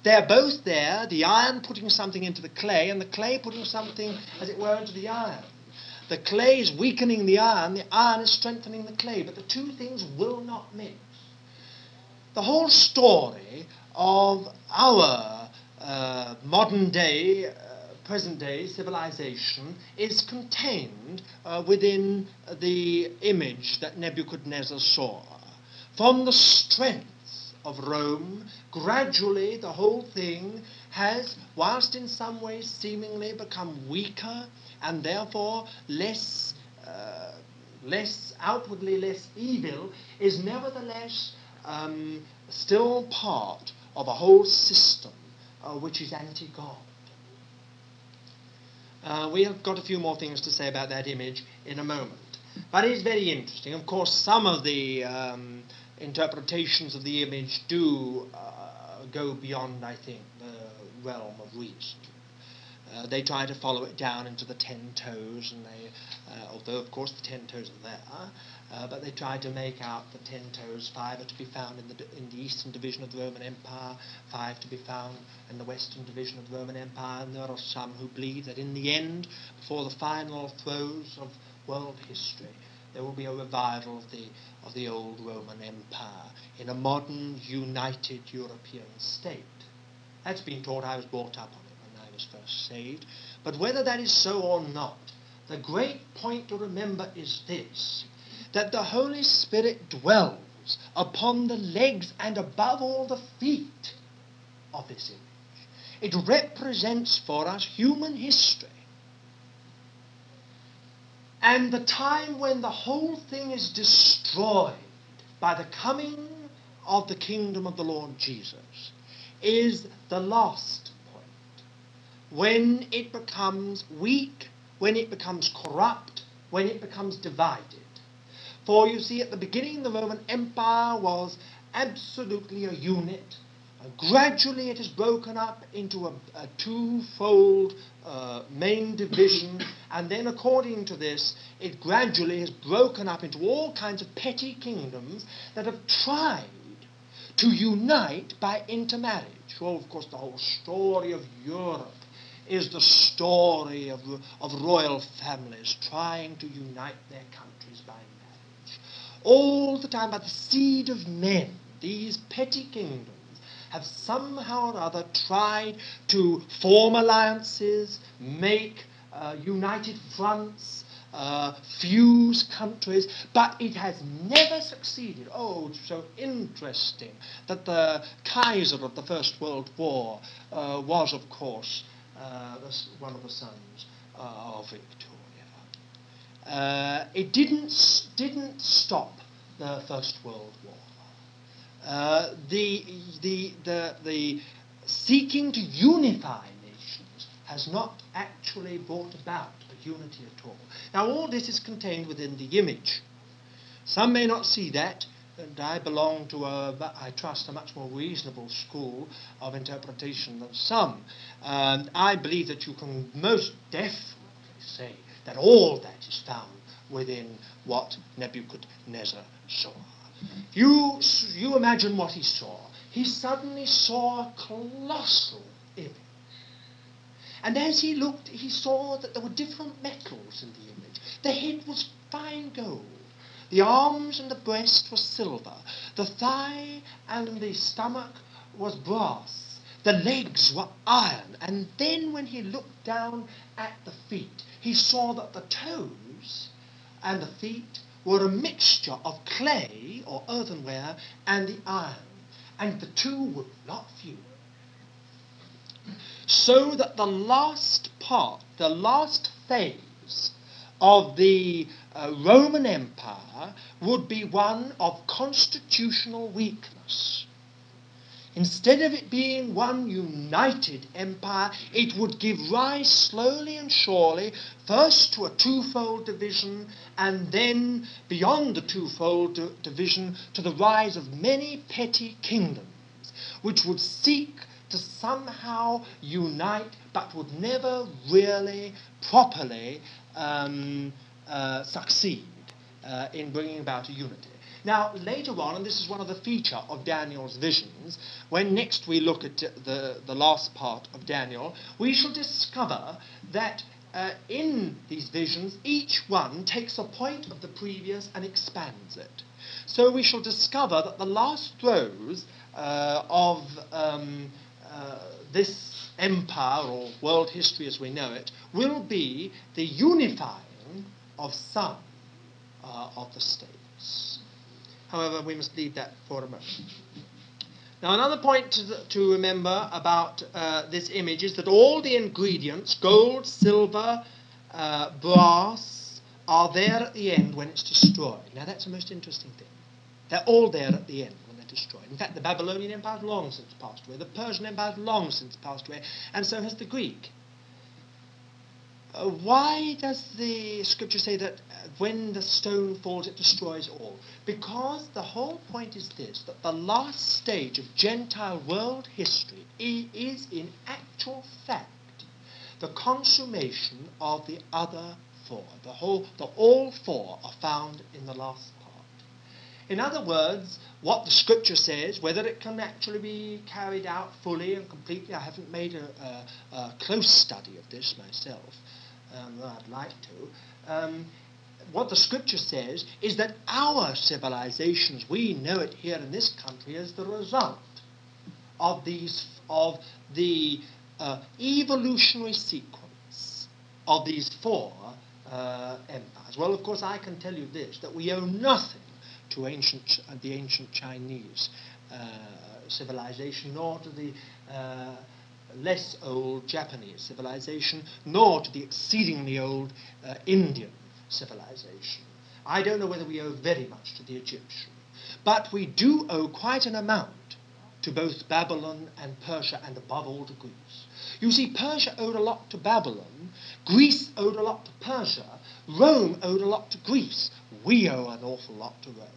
They're both there, the iron putting something into the clay, and the clay putting something, as it were, into the iron. The clay is weakening the iron, the iron is strengthening the clay, but the two things will not mix. The whole story of our uh, modern day, uh, present day civilization is contained uh, within the image that Nebuchadnezzar saw. From the strength of Rome, gradually the whole thing has, whilst in some ways seemingly become weaker and therefore less, uh, less outwardly less evil, is nevertheless um, still part of a whole system uh, which is anti-God. Uh, we have got a few more things to say about that image in a moment. But it is very interesting. Of course, some of the um, interpretations of the image do uh, go beyond, I think, the realm of reason. Uh, they try to follow it down into the ten toes, and they, uh, although of course the ten toes are there, uh, but they try to make out the ten toes. Five are to be found in the in the eastern division of the Roman Empire, five to be found in the western division of the Roman Empire, and there are some who believe that in the end, before the final throes of world history, there will be a revival of the, of the old Roman Empire in a modern, united European state. That's been taught. I was brought up on it when I was first saved. But whether that is so or not, the great point to remember is this that the Holy Spirit dwells upon the legs and above all the feet of this image. It represents for us human history and the time when the whole thing is destroyed by the coming of the kingdom of the Lord Jesus is the last point. When it becomes weak, when it becomes corrupt, when it becomes divided. For you see, at the beginning, the Roman Empire was absolutely a unit gradually it is broken up into a, a twofold uh, main division, [coughs] and then according to this, it gradually is broken up into all kinds of petty kingdoms that have tried to unite by intermarriage. Well, of course, the whole story of Europe is the story of, of royal families trying to unite their countries by marriage. All the time, by the seed of men, these petty kingdoms have somehow or other tried to form alliances, make uh, united fronts, uh, fuse countries, but it has never succeeded. Oh, it's so interesting that the Kaiser of the First World War uh, was, of course, uh, one of the sons uh, of Victoria. Uh, it didn't, didn't stop the First World War. Uh, the, the, the, the seeking to unify nations has not actually brought about a unity at all. Now, all this is contained within the image. Some may not see that, and I belong to a, I trust, a much more reasonable school of interpretation than some. And I believe that you can most definitely say that all that is found within what Nebuchadnezzar saw. You, you imagine what he saw. He suddenly saw a colossal image. And as he looked, he saw that there were different metals in the image. The head was fine gold. The arms and the breast were silver. The thigh and the stomach was brass. The legs were iron. And then when he looked down at the feet, he saw that the toes and the feet were a mixture of clay or earthenware and the iron, and the two would not fuse. So that the last part, the last phase of the uh, Roman Empire would be one of constitutional weakness. Instead of it being one united empire, it would give rise slowly and surely first to a twofold division, and then beyond the twofold division to the rise of many petty kingdoms, which would seek to somehow unite but would never really properly um, uh, succeed uh, in bringing about a unity. Now, later on, and this is one of the feature of Daniel's visions, when next we look at the, the last part of Daniel, we shall discover that uh, in these visions, each one takes a point of the previous and expands it. So we shall discover that the last throes uh, of um, uh, this empire or world history as we know it will be the unifying of some uh, of the states. However, we must leave that for a moment. Now, another point to, to remember about uh, this image is that all the ingredients, gold, silver, uh, brass, are there at the end when it's destroyed. Now, that's a most interesting thing. They're all there at the end when they're destroyed. In fact, the Babylonian Empire has long since passed away, the Persian Empire has long since passed away, and so has the Greek. Uh, why does the scripture say that when the stone falls, it destroys all? Because the whole point is this that the last stage of Gentile world history is, in actual fact, the consummation of the other four. The whole, the all four are found in the last part. In other words, what the scripture says, whether it can actually be carried out fully and completely, I haven't made a, a, a close study of this myself um, I'd like to. Um, what the scripture says is that our civilizations, we know it here in this country, is the result of these of the uh, evolutionary sequence of these four uh, empires. Well, of course, I can tell you this: that we owe nothing to ancient uh, the ancient Chinese uh, civilization, nor to the uh, less old Japanese civilization, nor to the exceedingly old uh, Indian civilization. I don't know whether we owe very much to the Egyptian, but we do owe quite an amount to both Babylon and Persia, and above all to Greece. You see, Persia owed a lot to Babylon, Greece owed a lot to Persia, Rome owed a lot to Greece. We owe an awful lot to Rome.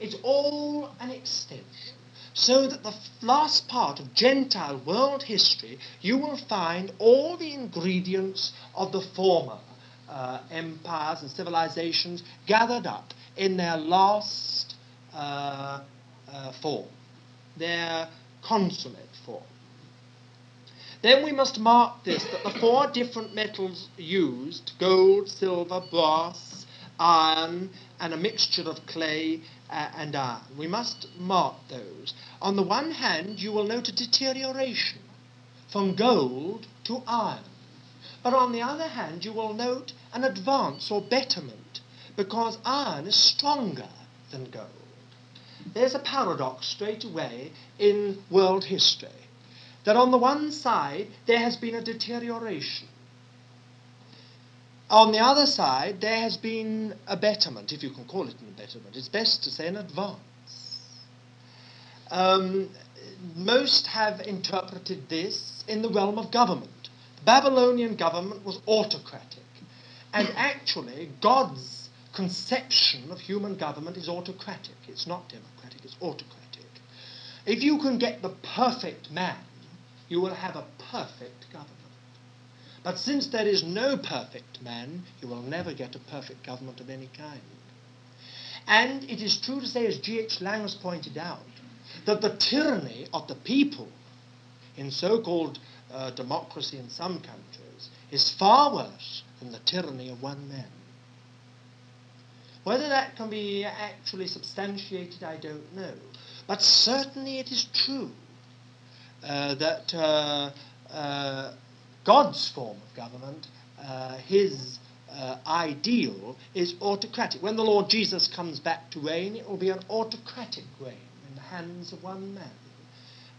It's all an extension so that the last part of Gentile world history, you will find all the ingredients of the former uh, empires and civilizations gathered up in their last uh, uh, form, their consummate form. Then we must mark this that the four different metals used gold, silver, brass, iron, and a mixture of clay uh, and iron. We must mark those. On the one hand, you will note a deterioration from gold to iron. But on the other hand, you will note an advance or betterment because iron is stronger than gold. There's a paradox straight away in world history that on the one side there has been a deterioration on the other side, there has been a betterment, if you can call it an betterment. It's best to say an advance. Um, most have interpreted this in the realm of government. The Babylonian government was autocratic. And actually, God's conception of human government is autocratic. It's not democratic, it's autocratic. If you can get the perfect man, you will have a perfect government. But since there is no perfect man, you will never get a perfect government of any kind. And it is true to say, as G.H. Lang has pointed out, that the tyranny of the people in so-called uh, democracy in some countries is far worse than the tyranny of one man. Whether that can be actually substantiated, I don't know. But certainly it is true uh, that uh, uh God's form of government, uh, his uh, ideal, is autocratic. When the Lord Jesus comes back to reign, it will be an autocratic reign in the hands of one man,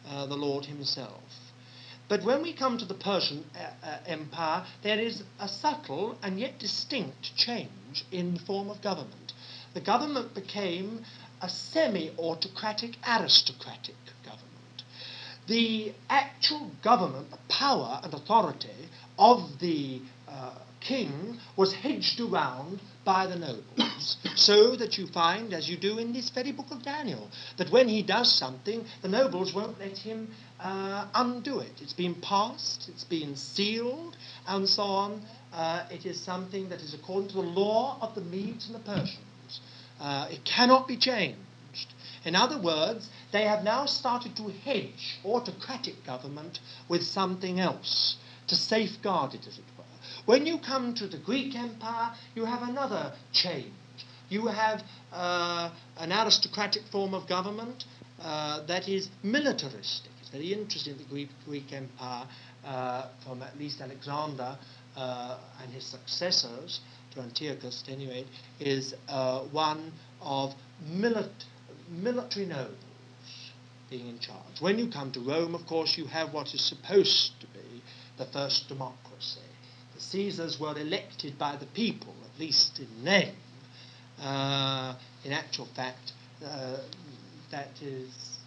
uh, the Lord himself. But when we come to the Persian uh, uh, Empire, there is a subtle and yet distinct change in the form of government. The government became a semi autocratic, aristocratic government. the actual government, the power and authority of the uh, king was hedged around by the nobles. [clears throat] so that you find, as you do in this very book of Daniel, that when he does something, the nobles won't let him uh, undo it. It's been passed, it's been sealed, and so on. Uh, it is something that is according to the law of the Medes and the Persians. Uh, it cannot be changed. In other words, they have now started to hedge autocratic government with something else to safeguard it, as it. When you come to the Greek Empire, you have another change. You have uh, an aristocratic form of government uh, that is militaristic. It's very interesting, the Greek, Greek Empire, uh, from at least Alexander uh, and his successors, to Antiochus at any rate, is uh, one of milit- military nobles being in charge. When you come to Rome, of course, you have what is supposed to be the first democracy. The Caesars were elected by the people, at least in name. Uh, in actual fact, uh, that is,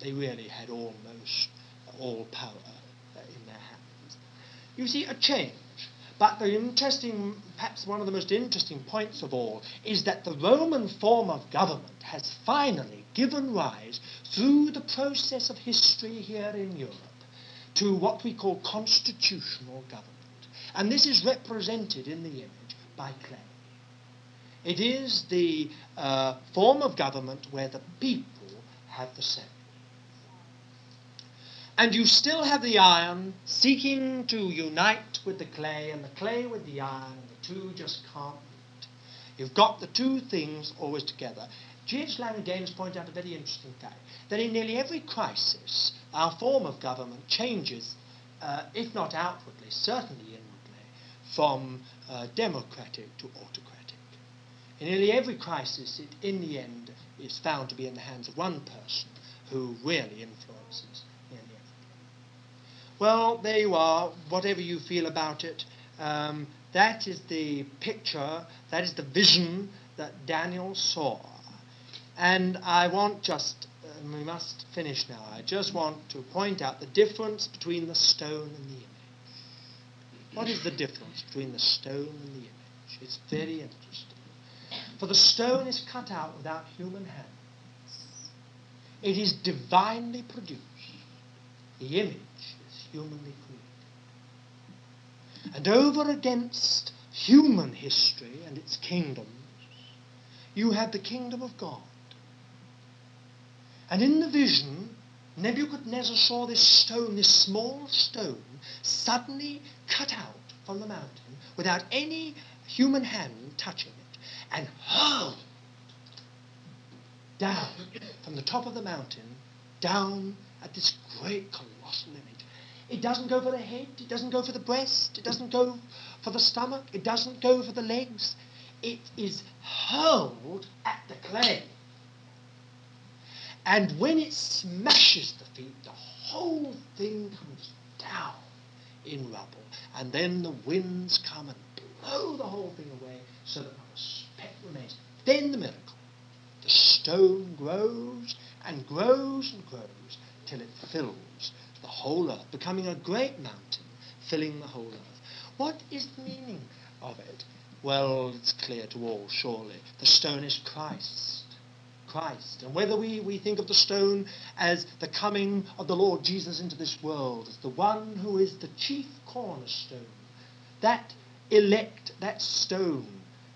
they really had almost all power uh, in their hands. You see, a change. But the interesting, perhaps one of the most interesting points of all, is that the Roman form of government has finally given rise, through the process of history here in Europe, to what we call constitutional government. And this is represented in the image by clay. It is the uh, form of government where the people have the say. And you still have the iron seeking to unite with the clay, and the clay with the iron, and the two just can't meet. You've got the two things always together. G.H. Lang again has pointed out a very interesting fact that in nearly every crisis, our form of government changes, uh, if not outwardly, certainly from uh, democratic to autocratic. In nearly every crisis, it in the end is found to be in the hands of one person who really influences nearly everything. well, there you are, whatever you feel about it. Um, that is the picture, that is the vision that Daniel saw. And I want just, uh, we must finish now, I just want to point out the difference between the stone and the image. What is the difference between the stone and the image? It's very interesting. For the stone is cut out without human hands. It is divinely produced. The image is humanly created. And over against human history and its kingdoms, you have the kingdom of God. And in the vision, Nebuchadnezzar saw this stone, this small stone, suddenly cut out from the mountain without any human hand touching it and hurled down from the top of the mountain down at this great colossal image. It doesn't go for the head, it doesn't go for the breast, it doesn't go for the stomach, it doesn't go for the legs. It is hurled at the clay. And when it smashes the feet, the whole thing comes down in rubble. And then the winds come and blow the whole thing away so that not a speck remains. Then the miracle. The stone grows and grows and grows till it fills the whole earth, becoming a great mountain, filling the whole earth. What is the meaning of it? Well, it's clear to all, surely. The stone is Christ. Christ. And whether we, we think of the stone as the coming of the Lord Jesus into this world, as the one who is the chief cornerstone, that elect, that stone,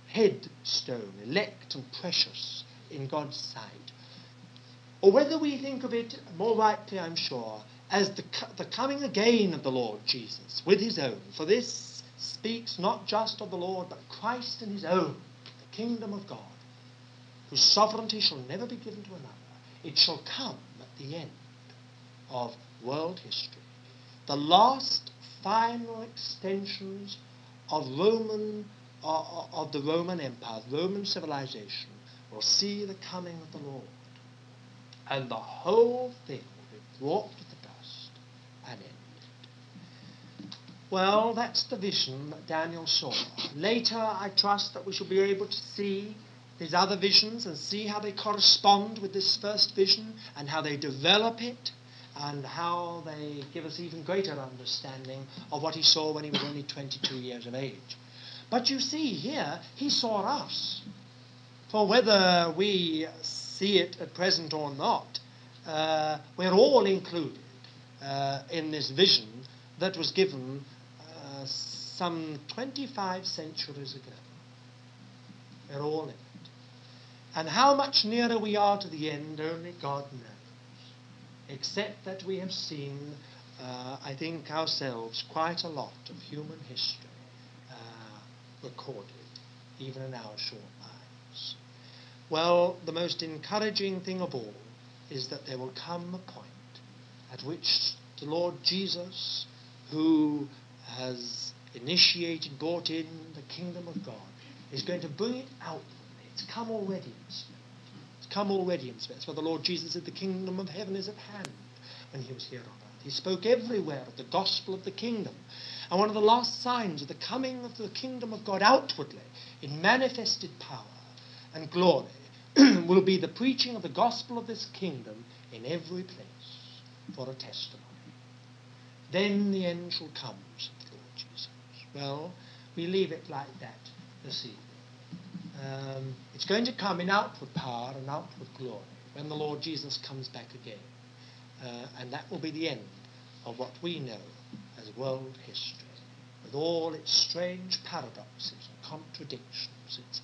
headstone, elect and precious in God's sight, or whether we think of it more rightly, I'm sure, as the, the coming again of the Lord Jesus with his own. For this speaks not just of the Lord, but Christ and his own, the kingdom of God, whose sovereignty shall never be given to another. It shall come at the end of world history. The last final extensions of Roman uh, of the Roman Empire, Roman civilization, will see the coming of the Lord. And the whole thing will be brought to the dust and ended. Well, that's the vision that Daniel saw. Later, I trust that we shall be able to see his other visions and see how they correspond with this first vision and how they develop it and how they give us even greater understanding of what he saw when he was only 22 years of age. But you see here, he saw us. For whether we see it at present or not, uh, we're all included uh, in this vision that was given uh, some 25 centuries ago. We're all in it. And how much nearer we are to the end, only God knows. Except that we have seen, uh, I think, ourselves quite a lot of human history uh, recorded, even in our short lives. Well, the most encouraging thing of all is that there will come a point at which the Lord Jesus, who has initiated, brought in the kingdom of God, is going to bring it out it's come already. It's come already. That's why the Lord Jesus said the kingdom of heaven is at hand when he was here on earth. He spoke everywhere of the gospel of the kingdom. And one of the last signs of the coming of the kingdom of God outwardly in manifested power and glory [clears throat] will be the preaching of the gospel of this kingdom in every place for a testimony. Then the end shall come, said the Lord Jesus. Well, we leave it like that this evening. Um, it's going to come in outward power and outward glory when the Lord Jesus comes back again. Uh, and that will be the end of what we know as world history, with all its strange paradoxes and contradictions, its,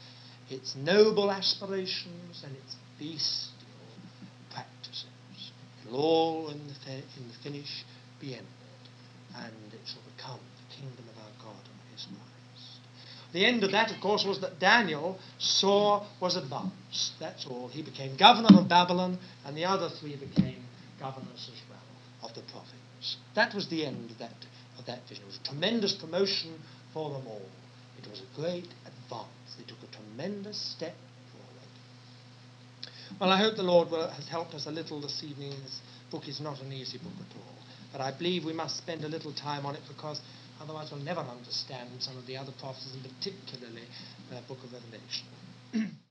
its noble aspirations and its bestial practices. It'll all, in the, in the finish, be ended, and it shall become the kingdom of our God and his Christ. The end of that, of course, was that Daniel saw was advanced. That's all. He became governor of Babylon, and the other three became governors as well of the province. That was the end of that, of that vision. It was a tremendous promotion for them all. It was a great advance. They took a tremendous step forward. Well, I hope the Lord will, has helped us a little this evening. This book is not an easy book at all. But I believe we must spend a little time on it because Otherwise, we'll never understand some of the other prophecies, and particularly the book of Revelation. [clears throat]